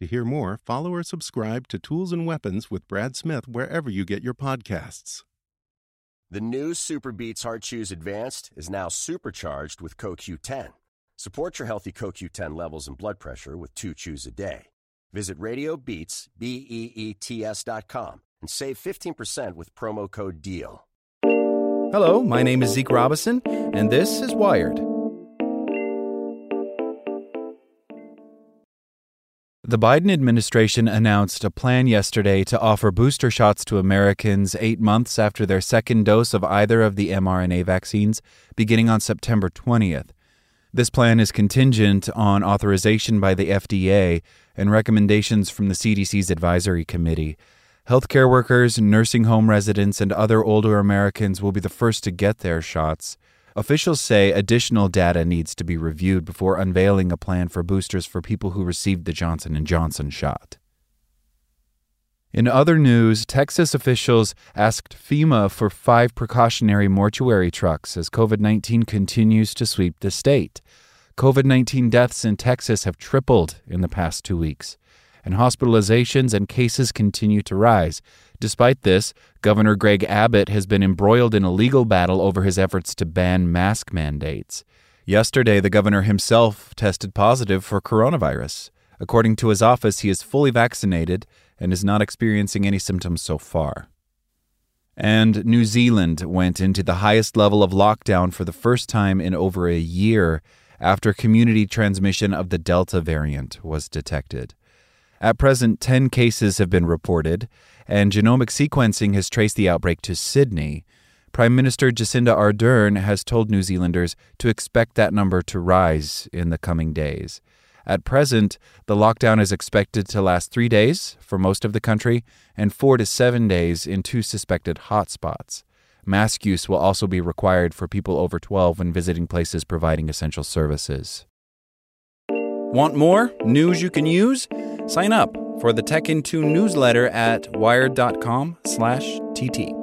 To hear more, follow or subscribe to Tools and Weapons with Brad Smith wherever you get your podcasts. The new SuperBeets Heart Chews Advanced is now supercharged with CoQ10. Support your healthy CoQ10 levels and blood pressure with two chews a day. Visit RadioBeets, B-E-E-T-S dot com and save 15% with promo code DEAL. Hello, my name is Zeke Robison, and this is Wired. The Biden administration announced a plan yesterday to offer booster shots to Americans eight months after their second dose of either of the mRNA vaccines, beginning on September 20th. This plan is contingent on authorization by the FDA and recommendations from the CDC's advisory committee. Healthcare workers, nursing home residents, and other older Americans will be the first to get their shots. Officials say additional data needs to be reviewed before unveiling a plan for boosters for people who received the Johnson & Johnson shot. In other news, Texas officials asked FEMA for five precautionary mortuary trucks as COVID 19 continues to sweep the state. COVID 19 deaths in Texas have tripled in the past two weeks, and hospitalizations and cases continue to rise. Despite this, Governor Greg Abbott has been embroiled in a legal battle over his efforts to ban mask mandates. Yesterday, the governor himself tested positive for coronavirus. According to his office, he is fully vaccinated and is not experiencing any symptoms so far. And New Zealand went into the highest level of lockdown for the first time in over a year after community transmission of the Delta variant was detected. At present, 10 cases have been reported, and genomic sequencing has traced the outbreak to Sydney. Prime Minister Jacinda Ardern has told New Zealanders to expect that number to rise in the coming days. At present, the lockdown is expected to last three days for most of the country and four to seven days in two suspected hotspots. Mask use will also be required for people over 12 when visiting places providing essential services. Want more news you can use? Sign up for the Tech in Two newsletter at wired.com/tt.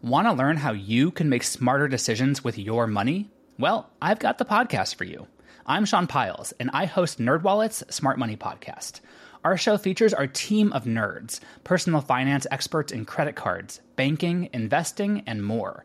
Want to learn how you can make smarter decisions with your money? Well, I've got the podcast for you. I'm Sean Pyles, and I host NerdWallet's Smart Money Podcast. Our show features our team of nerds, personal finance experts in credit cards, banking, investing, and more.